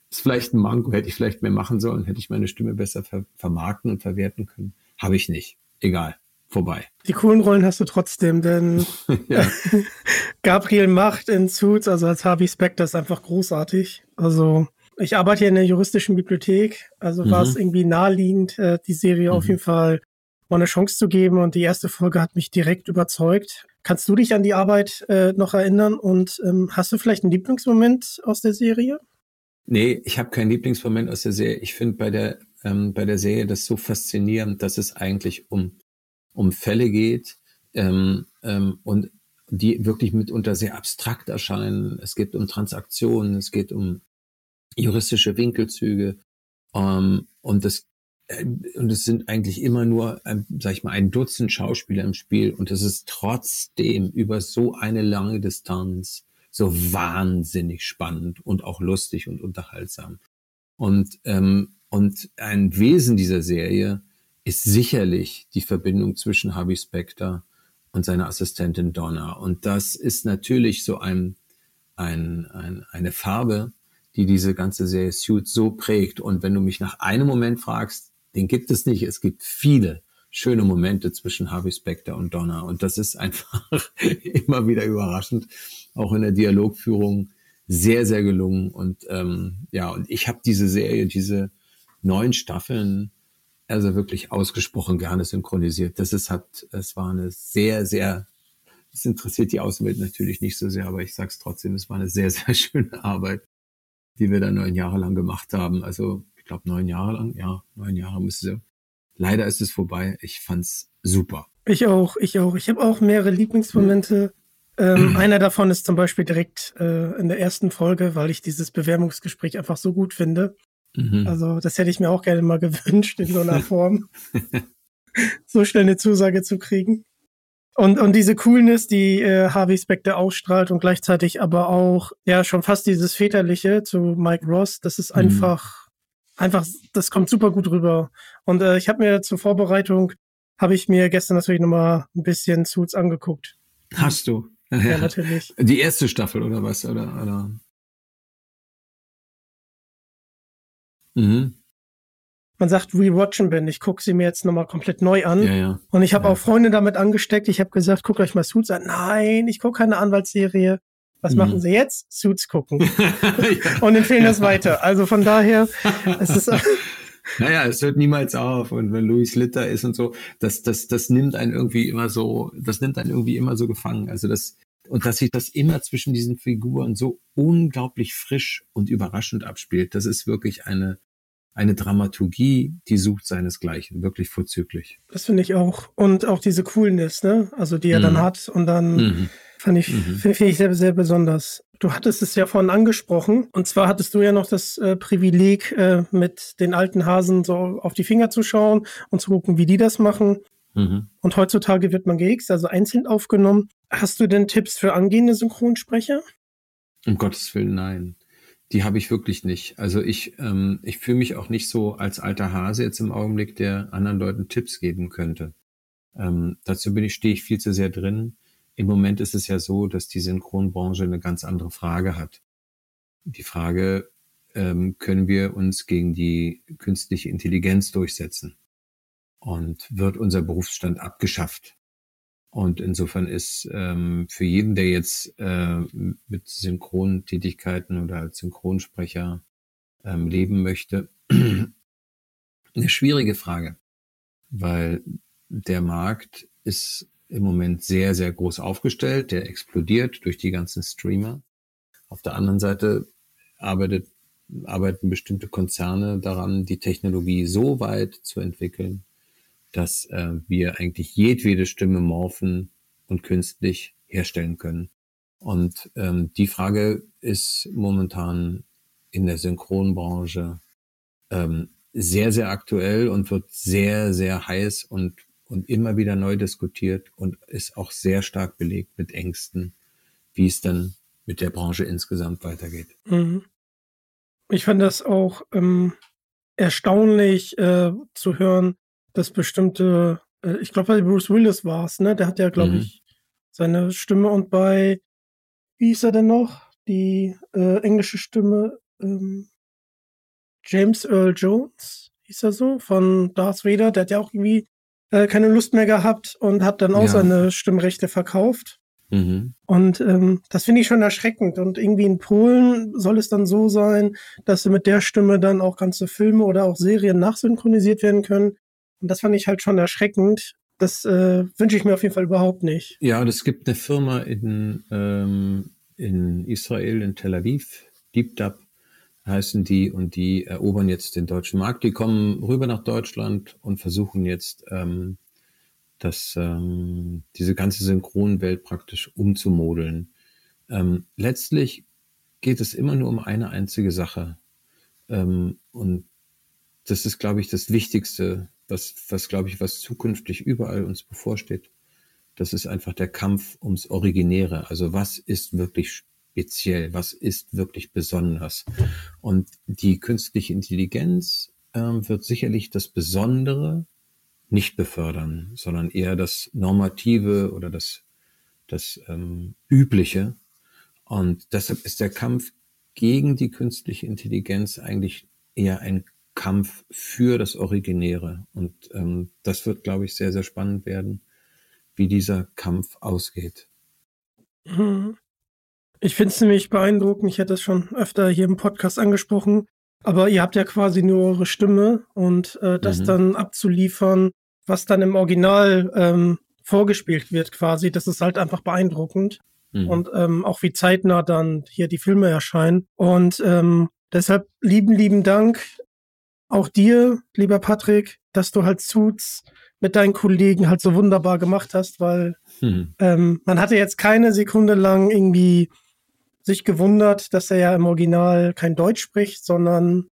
[SPEAKER 6] Ist vielleicht ein Manko, hätte ich vielleicht mehr machen sollen, hätte ich meine Stimme besser ver vermarkten und verwerten können. Habe ich nicht. Egal. vorbei.
[SPEAKER 5] Die coolen Rollen hast du trotzdem, denn Gabriel Macht in Suits, also als Harvey Specter, ist einfach großartig. Also ich arbeite hier in der juristischen Bibliothek, also mhm. war es irgendwie naheliegend, äh, die Serie mhm. auf jeden Fall mal eine Chance zu geben und die erste Folge hat mich direkt überzeugt. Kannst du dich an die Arbeit äh, noch erinnern und ähm, hast du vielleicht einen Lieblingsmoment aus der Serie?
[SPEAKER 6] Nee, ich habe keinen Lieblingsmoment aus der Serie. Ich finde bei der ähm, bei der Serie das so faszinierend, dass es eigentlich um um Fälle geht ähm, ähm, und die wirklich mitunter sehr abstrakt erscheinen. Es geht um Transaktionen, es geht um juristische Winkelzüge ähm, und das und es sind eigentlich immer nur, ähm, sag ich mal, ein Dutzend Schauspieler im Spiel und es ist trotzdem über so eine lange Distanz so wahnsinnig spannend und auch lustig und unterhaltsam. Und ähm, und ein Wesen dieser Serie ist sicherlich die Verbindung zwischen Harvey Specter und seiner Assistentin Donna. Und das ist natürlich so ein, ein, ein, eine Farbe, die diese ganze Serie Suit so prägt. Und wenn du mich nach einem Moment fragst, den gibt es nicht. Es gibt viele schöne Momente zwischen Harvey Specter und Donna. Und das ist einfach immer wieder überraschend. Auch in der Dialogführung sehr, sehr gelungen. Und ähm, ja, und ich habe diese Serie, diese neun Staffeln, also wirklich ausgesprochen gerne synchronisiert. Das ist hat, es war eine sehr, sehr, es interessiert die Außenwelt natürlich nicht so sehr, aber ich sag's trotzdem, es war eine sehr, sehr schöne Arbeit, die wir da neun Jahre lang gemacht haben. Also glaube neun Jahre lang, ja, neun Jahre müsste sie. Leider ist es vorbei. Ich fand's super.
[SPEAKER 5] Ich auch, ich auch. Ich habe auch mehrere Lieblingsmomente. Ähm, einer davon ist zum Beispiel direkt äh, in der ersten Folge, weil ich dieses Bewerbungsgespräch einfach so gut finde. Mhm. Also das hätte ich mir auch gerne mal gewünscht in so einer Form, so schnell eine Zusage zu kriegen. Und, und diese Coolness, die äh, Harvey Specter ausstrahlt und gleichzeitig aber auch, ja, schon fast dieses Väterliche zu Mike Ross, das ist mhm. einfach, einfach, das kommt super gut rüber. Und äh, ich habe mir zur Vorbereitung, habe ich mir gestern natürlich nochmal ein bisschen Suits angeguckt.
[SPEAKER 6] Hast du?
[SPEAKER 5] Ja, ja, natürlich.
[SPEAKER 6] Die erste Staffel oder was? Oder, oder?
[SPEAKER 5] Mhm. Man sagt rewatchen bin. Ich gucke sie mir jetzt nochmal komplett neu an.
[SPEAKER 6] Ja, ja.
[SPEAKER 5] Und ich habe
[SPEAKER 6] ja.
[SPEAKER 5] auch Freunde damit angesteckt. Ich habe gesagt, guckt euch mal Suits an. Nein, ich gucke keine Anwaltsserie. Was mhm. machen sie jetzt? Suits gucken. und empfehlen das weiter. Also von daher, es ist.
[SPEAKER 6] Naja, es hört niemals auf. Und wenn Louis Litter ist und so, das, das, das nimmt einen irgendwie immer so, das nimmt einen irgendwie immer so gefangen. Also das, und dass sich das immer zwischen diesen Figuren so unglaublich frisch und überraschend abspielt, das ist wirklich eine, eine Dramaturgie, die sucht seinesgleichen, wirklich vorzüglich.
[SPEAKER 5] Das finde ich auch. Und auch diese Coolness, ne? Also die er mhm. dann hat und dann mhm. fand ich, mhm. finde ich sehr, sehr besonders. Du hattest es ja vorhin angesprochen. Und zwar hattest du ja noch das äh, Privileg, äh, mit den alten Hasen so auf die Finger zu schauen und zu gucken, wie die das machen. Mhm. Und heutzutage wird man GX, also einzeln aufgenommen. Hast du denn Tipps für angehende Synchronsprecher?
[SPEAKER 6] Um Gottes Willen, nein. Die habe ich wirklich nicht. Also ich, ähm, ich fühle mich auch nicht so als alter Hase jetzt im Augenblick, der anderen Leuten Tipps geben könnte. Ähm, dazu bin ich, stehe ich viel zu sehr drin. Im Moment ist es ja so, dass die Synchronbranche eine ganz andere Frage hat. Die Frage, ähm, können wir uns gegen die künstliche Intelligenz durchsetzen? Und wird unser Berufsstand abgeschafft? Und insofern ist ähm, für jeden, der jetzt äh, mit Synchrontätigkeiten oder als Synchronsprecher ähm, leben möchte, eine schwierige Frage, weil der Markt ist im Moment sehr, sehr groß aufgestellt, der explodiert durch die ganzen Streamer. Auf der anderen Seite arbeitet, arbeiten bestimmte Konzerne daran, die Technologie so weit zu entwickeln, dass äh, wir eigentlich jedwede Stimme morphen und künstlich herstellen können. Und ähm, die Frage ist momentan in der Synchronbranche ähm, sehr, sehr aktuell und wird sehr, sehr heiß und, und immer wieder neu diskutiert und ist auch sehr stark belegt mit Ängsten, wie es dann mit der Branche insgesamt weitergeht.
[SPEAKER 5] Mhm. Ich fand das auch ähm, erstaunlich äh, zu hören, dass bestimmte, äh, ich glaube, bei Bruce Willis war es, ne? Der hat ja, glaube mhm. ich, seine Stimme und bei, wie hieß er denn noch? Die äh, englische Stimme, ähm, James Earl Jones, hieß er so, von Darth Vader, der hat ja auch irgendwie äh, keine Lust mehr gehabt und hat dann auch
[SPEAKER 6] Ja.
[SPEAKER 5] seine Stimmrechte verkauft.
[SPEAKER 6] Mhm.
[SPEAKER 5] Und ähm, das finde ich schon erschreckend. Und irgendwie in Polen soll es dann so sein, dass mit der Stimme dann auch ganze Filme oder auch Serien nachsynchronisiert werden können. Und das fand ich halt schon erschreckend. Das äh, wünsche ich mir auf jeden Fall überhaupt nicht.
[SPEAKER 6] Ja, es gibt eine Firma in, ähm, in Israel, in Tel Aviv, Deep Dub heißen die, und die erobern jetzt den deutschen Markt. Die kommen rüber nach Deutschland und versuchen jetzt, ähm, das, ähm, diese ganze Synchronwelt praktisch umzumodeln. Ähm, letztlich geht es immer nur um eine einzige Sache. Ähm, und das ist, glaube ich, das Wichtigste, was, was glaube ich, was zukünftig überall uns bevorsteht. Das ist einfach der Kampf ums Originäre. Also was ist wirklich speziell? Was ist wirklich besonders? Und die künstliche Intelligenz ähm, wird sicherlich das Besondere nicht befördern, sondern eher das Normative oder das, das ähm, Übliche. Und deshalb ist der Kampf gegen die künstliche Intelligenz eigentlich eher ein Kampf für das Originäre. Und ähm, das wird, glaube ich, sehr, sehr spannend werden, wie dieser Kampf ausgeht.
[SPEAKER 5] Mhm. Ich finde es nämlich beeindruckend. Ich hätte es schon öfter hier im Podcast angesprochen. Aber ihr habt ja quasi nur eure Stimme und äh, das
[SPEAKER 6] Mhm.
[SPEAKER 5] dann abzuliefern, was dann im Original ähm, vorgespielt wird quasi, das ist halt einfach beeindruckend.
[SPEAKER 6] Mhm.
[SPEAKER 5] Und ähm, auch wie zeitnah dann hier die Filme erscheinen. Und ähm, deshalb lieben, lieben Dank auch dir, lieber Patrick, dass du halt Suits mit deinen Kollegen halt so wunderbar gemacht hast, weil
[SPEAKER 6] Mhm.
[SPEAKER 5] ähm, man hatte jetzt keine Sekunde lang irgendwie sich gewundert, dass er ja im Original kein Deutsch spricht, sondern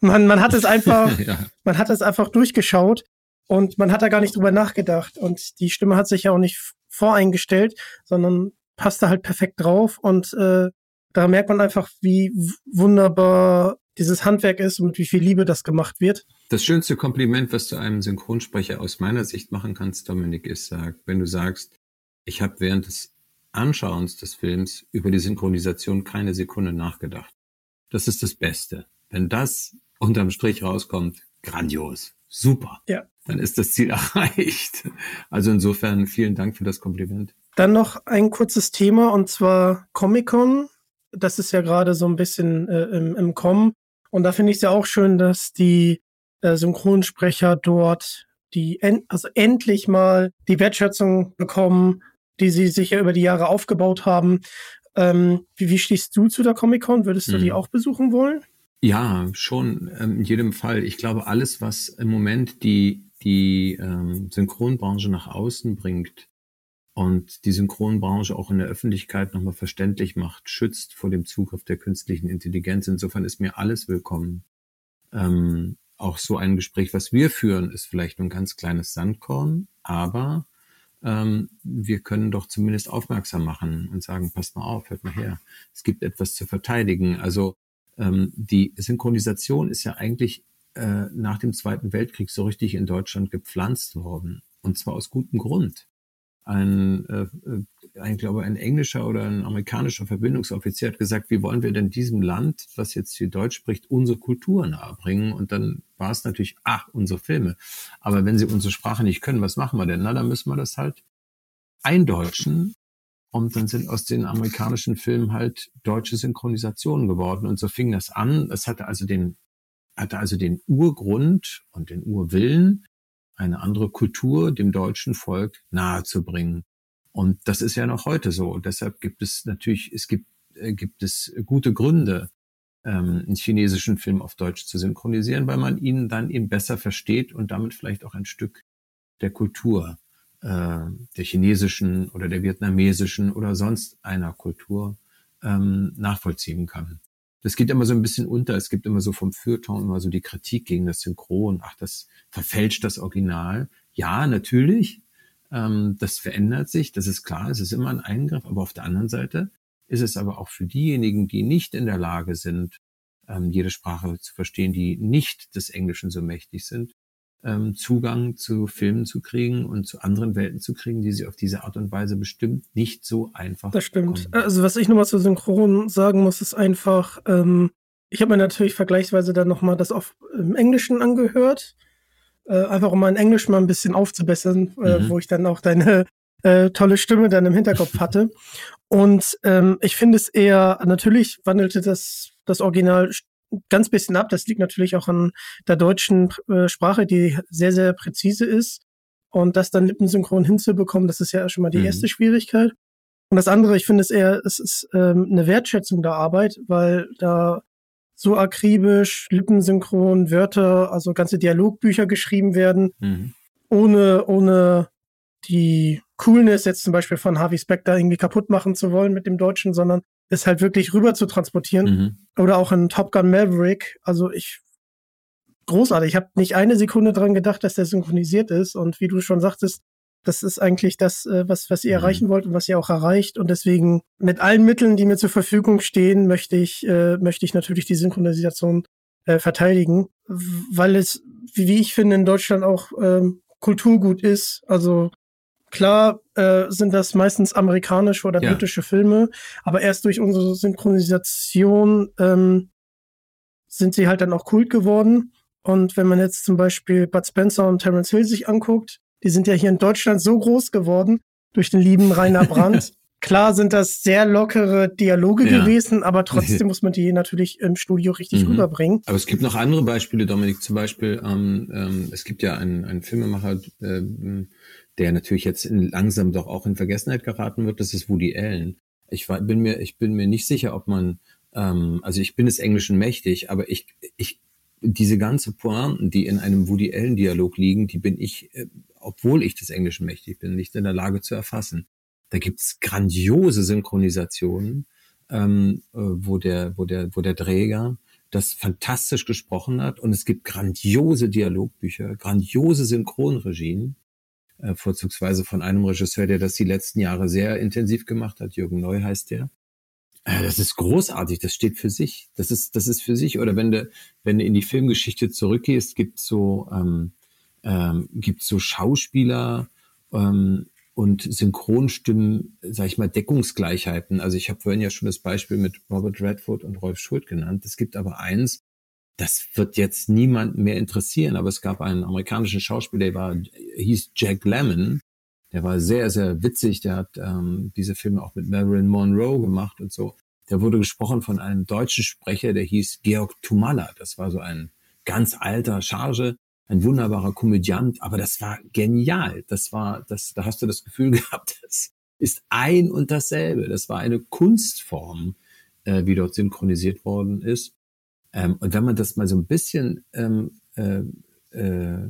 [SPEAKER 5] man, man hat es einfach,
[SPEAKER 6] ja.
[SPEAKER 5] man hat es einfach durchgeschaut und man hat da gar nicht drüber nachgedacht. Und die Stimme hat sich ja auch nicht voreingestellt, sondern passte halt perfekt drauf. Und äh, da merkt man einfach, wie wunderbar dieses Handwerk ist und wie viel Liebe das gemacht wird.
[SPEAKER 6] Das schönste Kompliment, was du einem Synchronsprecher aus meiner Sicht machen kannst, Dominik, ist, sag, wenn du sagst, ich habe während des Anschauens des Films über die Synchronisation keine Sekunde nachgedacht. Das ist das Beste. Wenn das unterm Strich rauskommt, grandios, super.
[SPEAKER 5] Ja.
[SPEAKER 6] Dann ist das Ziel erreicht. Also insofern vielen Dank für das Kompliment.
[SPEAKER 5] Dann noch ein kurzes Thema und zwar Comic-Con. Das ist ja gerade so ein bisschen äh, im, im Kommen. Und da finde ich es ja auch schön, dass die äh, Synchronsprecher dort die en also endlich mal die Wertschätzung bekommen, die sie sich ja über die Jahre aufgebaut haben. Ähm, wie, wie stehst du zu der Comic-Con? Würdest du die
[SPEAKER 6] Mhm.
[SPEAKER 5] auch besuchen wollen?
[SPEAKER 6] Ja, schon ähm, in jedem Fall. Ich glaube, alles, was im Moment die, die ähm, Synchronbranche nach außen bringt und die Synchronbranche auch in der Öffentlichkeit nochmal verständlich macht, schützt vor dem Zugriff der künstlichen Intelligenz. Insofern ist mir alles willkommen. Ähm, auch so ein Gespräch, was wir führen, ist vielleicht nur ein ganz kleines Sandkorn, aber ähm, wir können doch zumindest aufmerksam machen und sagen, passt mal auf, hört mal her, es gibt etwas zu verteidigen. Also ähm, die Synchronisation ist ja eigentlich äh, nach dem Zweiten Weltkrieg so richtig in Deutschland gepflanzt worden. Und zwar aus gutem Grund. Ein, äh, äh, ein glaube ein englischer oder ein amerikanischer Verbindungsoffizier hat gesagt, wie wollen wir denn diesem Land, was jetzt hier Deutsch spricht, unsere Kultur nahebringen? Und dann war es natürlich, ach, unsere Filme. Aber wenn sie unsere Sprache nicht können, was machen wir denn? Na, dann müssen wir das halt eindeutschen und dann sind aus den amerikanischen Filmen halt deutsche Synchronisationen geworden. Und so fing das an. Es hatte also den, hatte also den Urgrund und den Urwillen, eine andere Kultur dem deutschen Volk nahezubringen. Und das ist ja noch heute so. Deshalb gibt es natürlich, es gibt, äh, gibt es gute Gründe, ähm, einen chinesischen Film auf Deutsch zu synchronisieren, weil man ihn dann eben besser versteht und damit vielleicht auch ein Stück der Kultur äh, der chinesischen oder der vietnamesischen oder sonst einer Kultur ähm, nachvollziehen kann. Das geht immer so ein bisschen unter. Es gibt immer so vom Feuilleton immer so die Kritik gegen das Synchron. Ach, das verfälscht das Original. Ja, natürlich. Ähm, das verändert sich. Das ist klar. Es ist immer ein Eingriff. Aber auf der anderen Seite ist es aber auch für diejenigen, die nicht in der Lage sind, ähm, jede Sprache zu verstehen, die nicht des Englischen so mächtig sind, ähm, Zugang zu Filmen zu kriegen und zu anderen Welten zu kriegen, die sie auf diese Art und Weise bestimmt nicht so einfach
[SPEAKER 5] Das stimmt.
[SPEAKER 6] bekommen.
[SPEAKER 5] Also was ich nochmal zu Synchron sagen muss, ist einfach, ähm, ich habe mir natürlich vergleichsweise dann nochmal das auf im Englischen angehört. äh, einfach um mein Englisch mal ein bisschen aufzubessern, äh, mhm. wo ich dann auch deine äh, tolle Stimme dann im Hinterkopf hatte. Und ähm, ich finde es eher, natürlich wandelte das, das Original ganz bisschen ab. Das liegt natürlich auch an der deutschen äh, Sprache, die sehr, sehr präzise ist. Und das dann lippensynchron hinzubekommen, das ist ja schon mal die mhm. erste Schwierigkeit. Und das andere, ich finde es eher, es ist ähm, eine Wertschätzung der Arbeit, weil da so akribisch, lippensynchron, Wörter, also ganze Dialogbücher geschrieben werden, mhm. ohne, ohne die Coolness jetzt zum Beispiel von Harvey Specter irgendwie kaputt machen zu wollen mit dem Deutschen, sondern es halt wirklich rüber zu transportieren. Mhm. Oder auch in Top Gun Maverick. Also ich großartig. Ich habe nicht eine Sekunde dran gedacht, dass der synchronisiert ist. Und wie du schon sagtest, das ist eigentlich das, äh, was, was ihr mhm. erreichen wollt und was ihr auch erreicht. Und deswegen mit allen Mitteln, die mir zur Verfügung stehen, möchte ich, äh, möchte ich natürlich die Synchronisation äh, verteidigen, weil es, wie ich finde, in Deutschland auch ähm, Kulturgut ist. Also Klar äh, sind das meistens amerikanische oder ja. britische Filme, aber erst durch unsere Synchronisation ähm, sind sie halt dann auch Kult geworden. Und wenn man jetzt zum Beispiel Bud Spencer und Terence Hill sich anguckt, die sind ja hier in Deutschland so groß geworden durch den lieben Rainer Brandt. Klar sind das sehr lockere Dialoge ja. gewesen, aber trotzdem muss man die natürlich im Studio richtig mhm. rüberbringen.
[SPEAKER 6] Aber es gibt noch andere Beispiele, Dominik. Zum Beispiel, ähm, ähm, es gibt ja einen, einen Filmemacher, äh, der natürlich jetzt langsam doch auch in Vergessenheit geraten wird, das ist Woody Allen. Ich war, bin mir, ich bin mir nicht sicher, ob man, ähm, also ich bin des Englischen mächtig, aber ich, ich, diese ganze Pointen, die in einem Woody Allen Dialog liegen, die bin ich, äh, obwohl ich des Englischen mächtig bin, nicht in der Lage zu erfassen. Da gibt's grandiose Synchronisationen, ähm, äh, wo der, wo der, wo der Träger das fantastisch gesprochen hat und es gibt grandiose Dialogbücher, grandiose Synchronregien äh, vorzugsweise von einem Regisseur, der das die letzten Jahre sehr intensiv gemacht hat. Jürgen Neu heißt der. Äh, das ist großartig, das steht für sich. Das ist, das ist für sich. Oder wenn du, wenn du in die Filmgeschichte zurückgehst, gibt so, ähm, ähm, gibt so Schauspieler ähm, und Synchronstimmen, sag ich mal, Deckungsgleichheiten. Also ich habe vorhin ja schon das Beispiel mit Robert Redford und Rolf Schuld genannt. Es gibt aber eins, das wird jetzt niemand mehr interessieren, aber es gab einen amerikanischen Schauspieler, der war, hieß Jack Lemmon, der war sehr, sehr witzig, der hat ähm, diese Filme auch mit Marilyn Monroe gemacht und so. Der wurde gesprochen von einem deutschen Sprecher, der hieß Georg Tumala. Das war so ein ganz alter Charge, ein wunderbarer Komödiant, aber das war genial. Das war, das, da hast du das Gefühl gehabt, das ist ein und dasselbe. Das war eine Kunstform, äh, wie dort synchronisiert worden ist. Ähm, und wenn man das mal so ein bisschen ähm, äh, äh,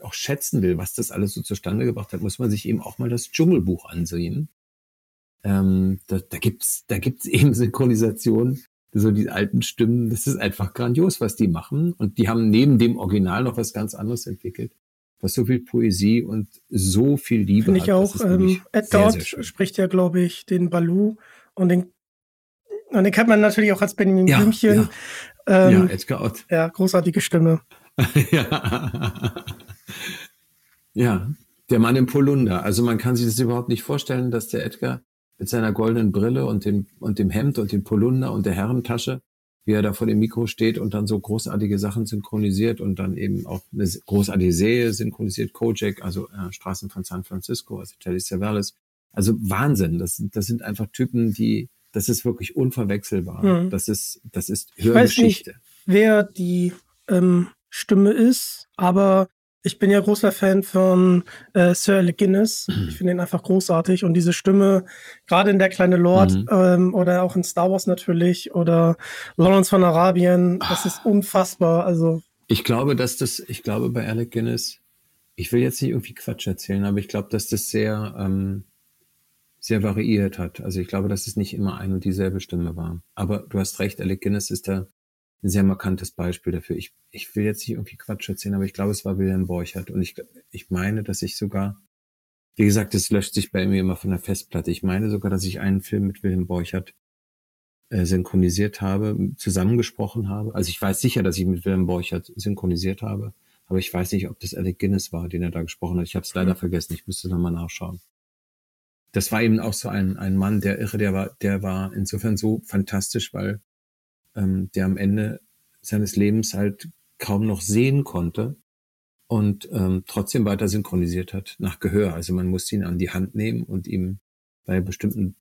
[SPEAKER 6] auch schätzen will, was das alles so zustande gebracht hat, muss man sich eben auch mal das Dschungelbuch ansehen. Ähm, da, da gibt's, da gibt's eben Synchronisationen, so die alten Stimmen. Das ist einfach grandios, was die machen. Und die haben neben dem Original noch was ganz anderes entwickelt, was so viel Poesie und so viel Liebe
[SPEAKER 5] Finde ich auch. Ähm, Ed Dort spricht ja, glaube ich, den Balu und den und den kennt man natürlich auch als Benjamin ja, Blümchen. Ja. Ähm, ja, Edgar Ott. Ja, großartige Stimme.
[SPEAKER 6] ja. ja, der Mann im Polunder. Also man kann sich das überhaupt nicht vorstellen, dass der Edgar mit seiner goldenen Brille und dem, und dem Hemd und dem Polunder und der Herrentasche, wie er da vor dem Mikro steht und dann so großartige Sachen synchronisiert und dann eben auch eine großartige Serie synchronisiert, Kojak, also äh, Straßen von San Francisco, also Telly Savalas. Also Wahnsinn. Das, das sind einfach Typen, die, das ist wirklich unverwechselbar. Mhm. Das ist, das ist
[SPEAKER 5] Hörgeschichte. Ich weiß nicht, wer die ähm, Stimme ist, aber ich bin ja großer Fan von äh, Sir Alec Guinness. Mhm. Ich finde ihn einfach großartig und diese Stimme, gerade in Der kleine Lord mhm. ähm, oder auch in Star Wars natürlich oder Lawrence von Arabien, das ist unfassbar. Also
[SPEAKER 6] ich glaube, dass das, ich glaube bei Alec Guinness, ich will jetzt nicht irgendwie Quatsch erzählen, aber ich glaube, dass das sehr ähm, sehr variiert hat. Also ich glaube, dass es nicht immer ein und dieselbe Stimme war. Aber du hast recht, Alec Guinness ist da ein sehr markantes Beispiel dafür. Ich, ich will jetzt nicht irgendwie Quatsch erzählen, aber ich glaube, es war Wilhelm Borchert. Und ich, ich meine, dass ich sogar, wie gesagt, es löscht sich bei mir immer von der Festplatte. Ich meine sogar, dass ich einen Film mit Wilhelm Borchert äh, synchronisiert habe, zusammengesprochen habe. Also ich weiß sicher, dass ich mit Wilhelm Borchert synchronisiert habe. Aber ich weiß nicht, ob das Alec Guinness war, den er da gesprochen hat. Ich habe es leider vergessen. Ich müsste nochmal nachschauen das war eben auch so ein, ein Mann, der irre, der war, der war insofern so fantastisch, weil ähm, der am Ende seines Lebens halt kaum noch sehen konnte und ähm, trotzdem weiter synchronisiert hat nach Gehör. Also man musste ihn an die Hand nehmen und ihm bei bestimmten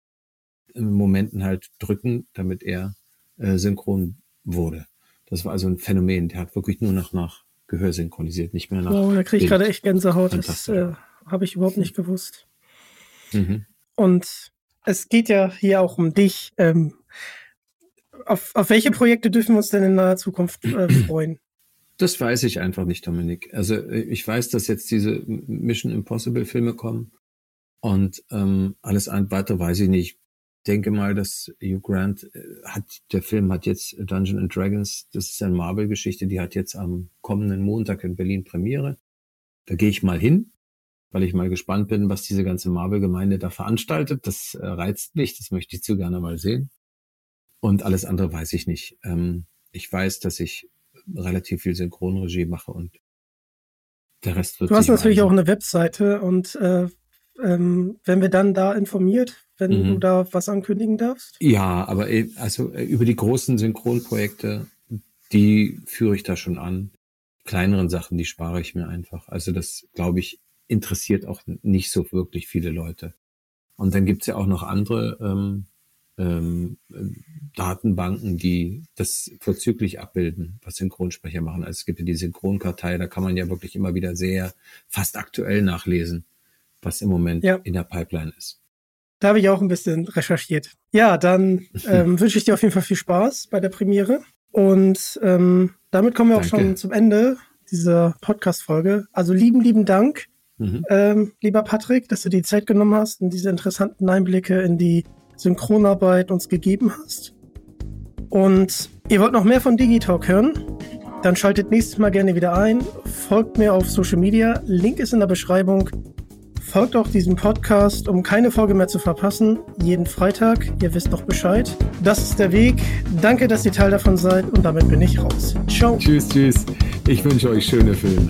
[SPEAKER 6] äh, Momenten halt drücken, damit er äh, synchron wurde. Das war also ein Phänomen. Der hat wirklich nur noch nach Gehör synchronisiert, nicht mehr nach.
[SPEAKER 5] Oh, da kriege ich gerade echt Gänsehaut. Das äh, habe ich überhaupt nicht gewusst. Mhm. Und es geht ja hier auch um dich. Ähm, auf, auf welche Projekte dürfen wir uns denn in naher Zukunft äh, freuen?
[SPEAKER 6] Das weiß ich einfach nicht, Dominik. Also äh, ich weiß, dass jetzt diese Mission Impossible Filme kommen und ähm, alles weitere weiß ich nicht. Ich denke mal, dass Hugh Grant äh, hat, der Film hat jetzt Dungeon and Dragons, das ist eine Marvel-Geschichte, die hat jetzt am kommenden Montag in Berlin Premiere. Da gehe ich mal hin, weil ich mal gespannt bin, was diese ganze Marvel-Gemeinde da veranstaltet. Das äh, reizt mich, das möchte ich zu gerne mal sehen. Und alles andere weiß ich nicht. Ähm, ich weiß, dass ich relativ viel Synchronregie mache und der Rest wird.
[SPEAKER 5] Du hast natürlich auch eine Webseite und äh, ähm, werden wir dann da informiert, wenn mhm. du da was ankündigen darfst?
[SPEAKER 6] Ja, aber äh, also äh, über die großen Synchronprojekte, die führe ich da schon an. Kleineren Sachen, die spare ich mir einfach. Also das, glaube ich, interessiert auch nicht so wirklich viele Leute. Und dann gibt's ja auch noch andere ähm, ähm, Datenbanken, die das vorzüglich abbilden, was Synchronsprecher machen. Also es gibt ja die Synchronkartei, da kann man ja wirklich immer wieder sehr fast aktuell nachlesen, was im Moment ja. in der Pipeline ist.
[SPEAKER 5] Da habe ich auch ein bisschen recherchiert. Ja, dann ähm, wünsche ich dir auf jeden Fall viel Spaß bei der Premiere. Und ähm, damit kommen wir Danke. auch schon zum Ende dieser Podcast-Folge. Also lieben, lieben Dank, mhm. ähm, lieber Patrick, dass du die Zeit genommen hast und diese interessanten Einblicke in die Synchronarbeit uns gegeben hast. Und ihr wollt noch mehr von Digitalk hören? Dann schaltet nächstes Mal gerne wieder ein. Folgt mir auf Social Media. Link ist in der Beschreibung. Folgt auch diesem Podcast, um keine Folge mehr zu verpassen. Jeden Freitag. Ihr wisst doch Bescheid. Das ist der Weg. Danke, dass ihr Teil davon seid. Und damit bin ich raus. Ciao.
[SPEAKER 6] Tschüss, tschüss. Ich wünsche euch schöne Filme.